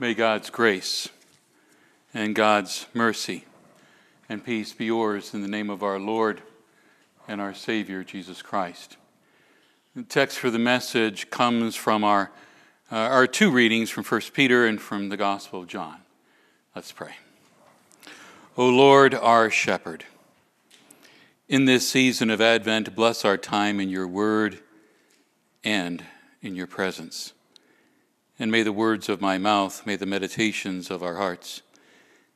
May God's grace and God's mercy and peace be yours in the name of our Lord and our Savior, Jesus Christ. The text for the message comes from our, uh, our two readings from 1 Peter and from the Gospel of John. Let's pray. O Lord, our shepherd, in this season of Advent, bless our time in your word and in your presence. And may the words of my mouth, may the meditations of our hearts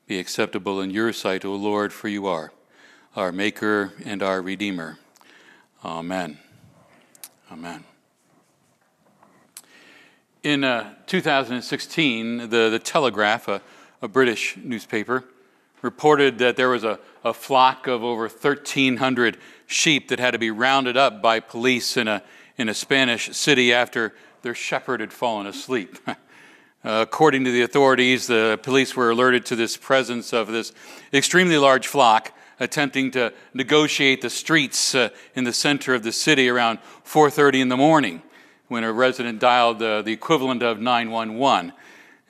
be acceptable in your sight, O Lord, for you are our Maker and our Redeemer. Amen. Amen. In uh, 2016, the, the Telegraph, a, a British newspaper, reported that there was a, a flock of over 1,300 sheep that had to be rounded up by police in a, in a Spanish city after their shepherd had fallen asleep. uh, according to the authorities, the police were alerted to this presence of this extremely large flock attempting to negotiate the streets uh, in the center of the city around 4.30 in the morning when a resident dialed uh, the equivalent of 911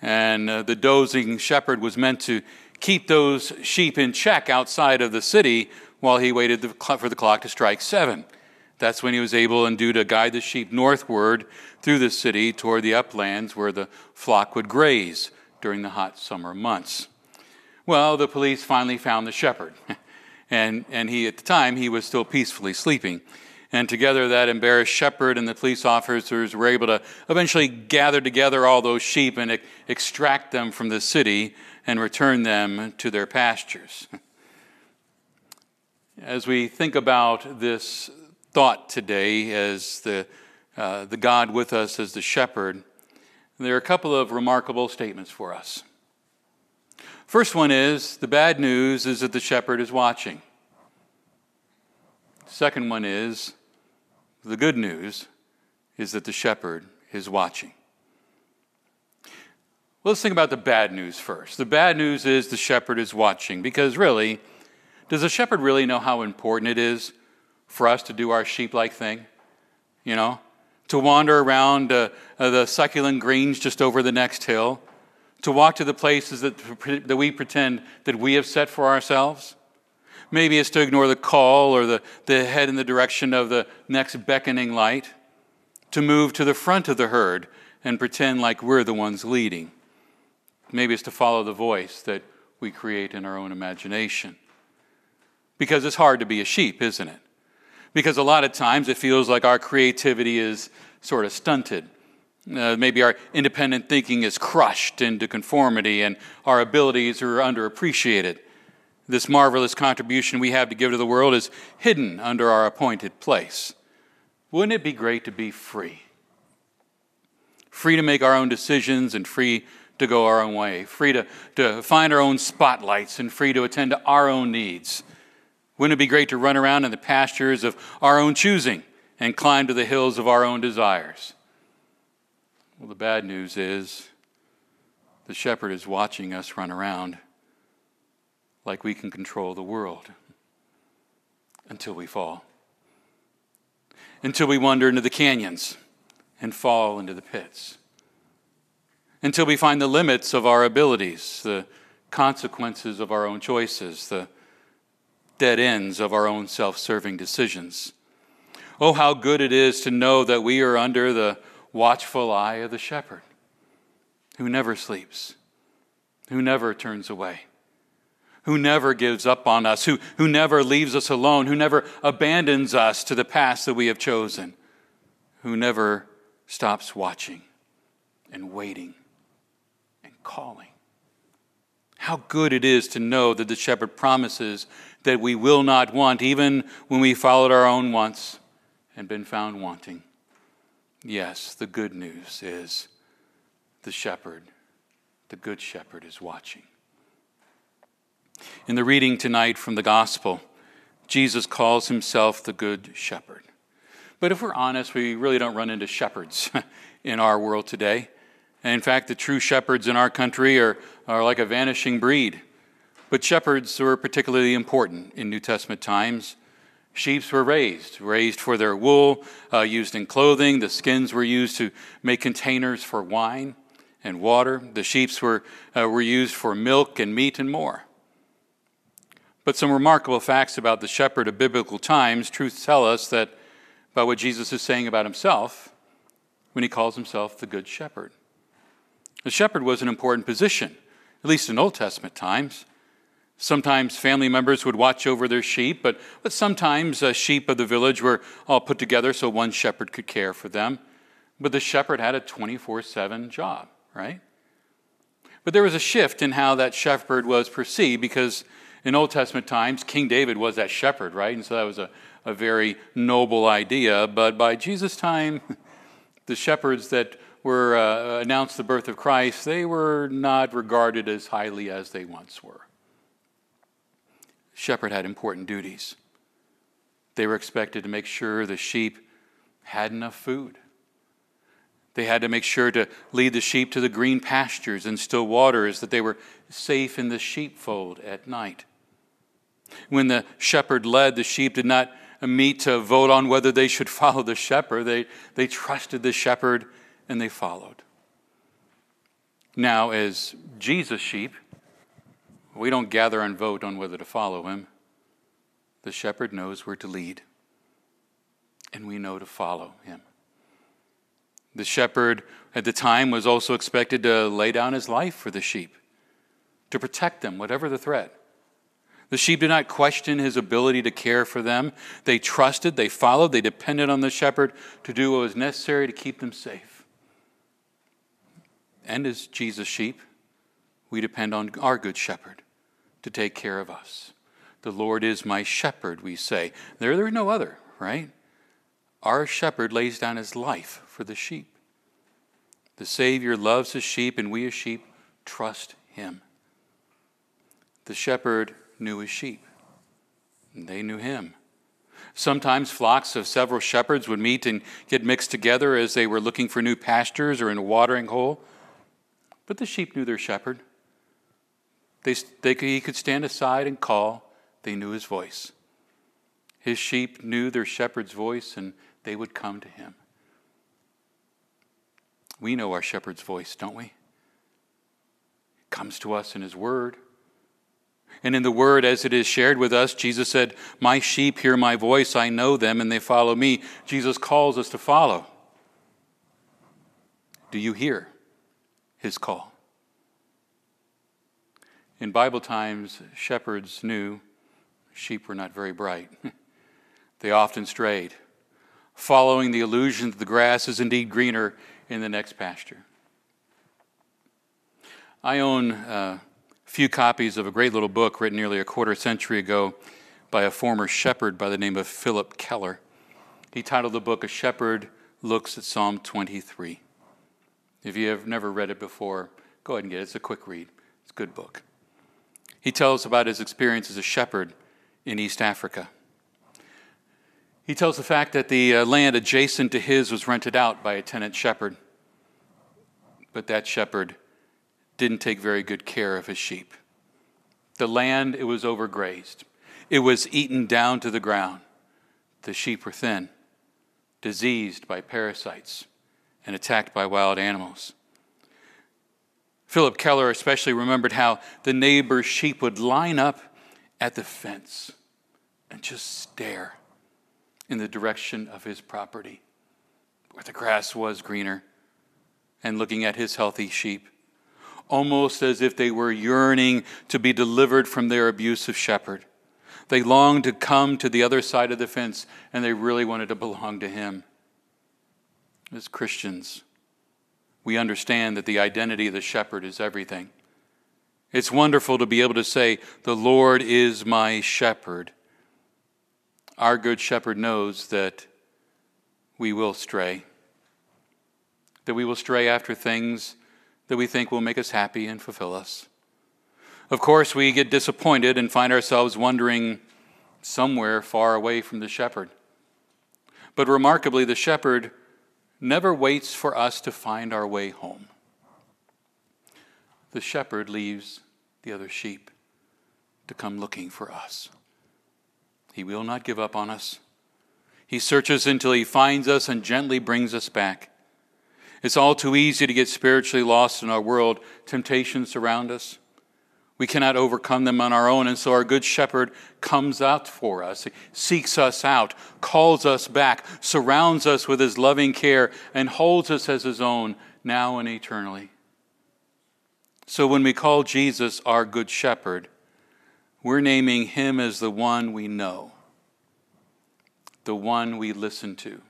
and uh, the dozing shepherd was meant to keep those sheep in check outside of the city while he waited for the clock to strike seven. That's when he was able and due to guide the sheep northward through the city toward the uplands where the flock would graze during the hot summer months. Well, the police finally found the shepherd. and, and he, at the time, he was still peacefully sleeping. And together, that embarrassed shepherd and the police officers were able to eventually gather together all those sheep and extract them from the city and return them to their pastures. As we think about this thought today as the, uh, the God with us as the shepherd, there are a couple of remarkable statements for us. First one is the bad news is that the shepherd is watching. Second one is the good news is that the shepherd is watching. Well, let's think about the bad news first. The bad news is the shepherd is watching because really, does the shepherd really know how important it is for us to do our sheep like thing? You know, to wander around uh, uh, the succulent greens just over the next hill, to walk to the places that, that we pretend that we have set for ourselves? Maybe it's to ignore the call or the, the head in the direction of the next beckoning light, to move to the front of the herd and pretend like we're the ones leading. Maybe it's to follow the voice that we create in our own imagination. Because it's hard to be a sheep, isn't it? Because a lot of times it feels like our creativity is sort of stunted. Uh, maybe our independent thinking is crushed into conformity and our abilities are underappreciated. This marvelous contribution we have to give to the world is hidden under our appointed place. Wouldn't it be great to be free? Free to make our own decisions and free to go our own way, free to, to find our own spotlights, and free to attend to our own needs. Wouldn't it be great to run around in the pastures of our own choosing and climb to the hills of our own desires? Well, the bad news is the shepherd is watching us run around like we can control the world until we fall, until we wander into the canyons and fall into the pits until we find the limits of our abilities, the consequences of our own choices, the dead ends of our own self serving decisions. Oh, how good it is to know that we are under the watchful eye of the shepherd who never sleeps, who never turns away, who never gives up on us, who, who never leaves us alone, who never abandons us to the path that we have chosen, who never stops watching and waiting and calling. How good it is to know that the shepherd promises that we will not want, even when we followed our own wants and been found wanting. Yes, the good news is the shepherd, the good shepherd, is watching. In the reading tonight from the gospel, Jesus calls himself the good shepherd. But if we're honest, we really don't run into shepherds in our world today. And in fact, the true shepherds in our country are, are like a vanishing breed. But shepherds were particularly important in New Testament times. Sheep were raised, raised for their wool, uh, used in clothing. The skins were used to make containers for wine. and water. The sheep were, uh, were used for milk and meat and more. But some remarkable facts about the shepherd of biblical times, truths tell us that about what Jesus is saying about himself when he calls himself the Good Shepherd. The shepherd was an important position, at least in Old Testament times. Sometimes family members would watch over their sheep, but, but sometimes uh, sheep of the village were all put together so one shepherd could care for them. But the shepherd had a 24 7 job, right? But there was a shift in how that shepherd was perceived because in Old Testament times, King David was that shepherd, right? And so that was a, a very noble idea. But by Jesus' time, the shepherds that were uh, announced the birth of Christ, they were not regarded as highly as they once were. Shepherd had important duties. They were expected to make sure the sheep had enough food. They had to make sure to lead the sheep to the green pastures and still waters, that they were safe in the sheepfold at night. When the shepherd led, the sheep did not meet to vote on whether they should follow the shepherd. They, they trusted the shepherd and they followed. Now, as Jesus' sheep, we don't gather and vote on whether to follow him. The shepherd knows where to lead, and we know to follow him. The shepherd at the time was also expected to lay down his life for the sheep, to protect them, whatever the threat. The sheep did not question his ability to care for them. They trusted, they followed, they depended on the shepherd to do what was necessary to keep them safe. And as Jesus' sheep, we depend on our good shepherd to take care of us. The Lord is my shepherd, we say. There, there is no other, right? Our shepherd lays down his life for the sheep. The Savior loves his sheep, and we as sheep trust him. The shepherd knew his sheep, and they knew him. Sometimes flocks of several shepherds would meet and get mixed together as they were looking for new pastures or in a watering hole. But the sheep knew their shepherd. They, they, he could stand aside and call. They knew his voice. His sheep knew their shepherd's voice, and they would come to him. We know our shepherd's voice, don't we? It comes to us in his word. And in the word, as it is shared with us, Jesus said, My sheep hear my voice, I know them, and they follow me. Jesus calls us to follow. Do you hear his call? In Bible times, shepherds knew sheep were not very bright. they often strayed, following the illusion that the grass is indeed greener in the next pasture. I own. a few copies of a great little book written nearly a quarter century ago by a former shepherd by the name of Phillip Keller. He titled the book A Shepherd Looks at Psalm 23. If you have never read it before, go ahead and get it. It's a quick read, it's a good book. He tells about his experience as a shepherd in East Africa. He tells the fact that the uh, land adjacent to his was rented out by a tenant shepherd, but that shepherd didn't take very good care of his sheep. The land, it was overgrazed. It was eaten down to the ground. The sheep were thin, diseased by parasites, and attacked by wild animals. Phillip Keller especially remembered how the neighbor's sheep would line up at the fence and just stare in the direction of his property, where the grass was greener, and looking at his healthy sheep almost as if they were yearning to be delivered from their abusive shepherd. They longed to come to the other side of the fence and they really wanted to belong to him. As Christians, we understand that the identity of the shepherd is everything. It's wonderful to be able to say, The Lord is my shepherd. Our good shepherd knows that we will stray, that we will stray after things that we think will make us happy and fulfill us. Of course, we get disappointed and find ourselves wandering somewhere far away from the shepherd. But remarkably, the shepherd never waits for us to find our way home. The shepherd leaves the other sheep to come looking for us. He will not give up on us. He searches until he finds us and gently brings us back. It's all too easy to get spiritually lost in our world. Temptations surround us. We cannot overcome them on our own, and so our Good Shepherd comes out for us, seeks us out, calls us back, surrounds us with his loving care, and holds us as his own now and eternally. So when we call Jesus our Good Shepherd, we're naming him as the one we know, the one we listen to,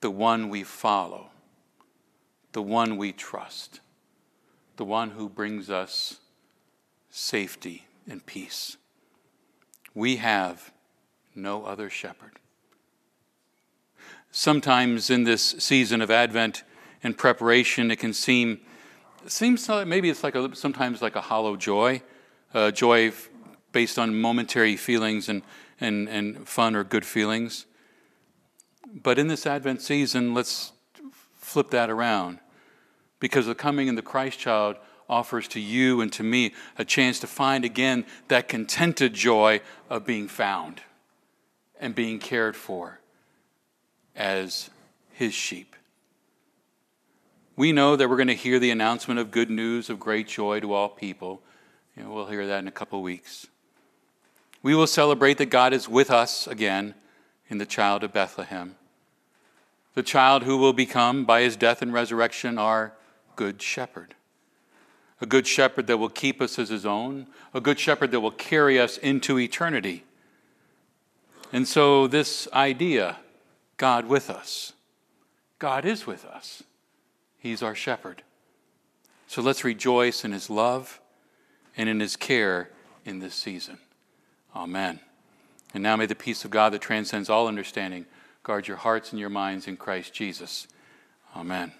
the one we follow, the one we trust, the one who brings us safety and peace. We have no other shepherd. Sometimes in this season of Advent and preparation, it can seem seems like maybe it's like a, sometimes like a hollow joy, uh, joy based on momentary feelings and, and, and fun or good feelings. But in this Advent season, let's flip that around because the coming of the Christ child offers to you and to me a chance to find again that contented joy of being found and being cared for as his sheep. We know that we're going to hear the announcement of good news of great joy to all people. You know, we'll hear that in a couple weeks. We will celebrate that God is with us again in the child of Bethlehem, the child who will become, by his death and resurrection, our good shepherd a good shepherd that will keep us as his own, a good shepherd that will carry us into eternity. And so, this idea, God with us, God is with us. He's our shepherd. So let's rejoice in his love and in his care in this season. Amen. And now may the peace of God that transcends all understanding guard your hearts and your minds in Christ Jesus. Amen.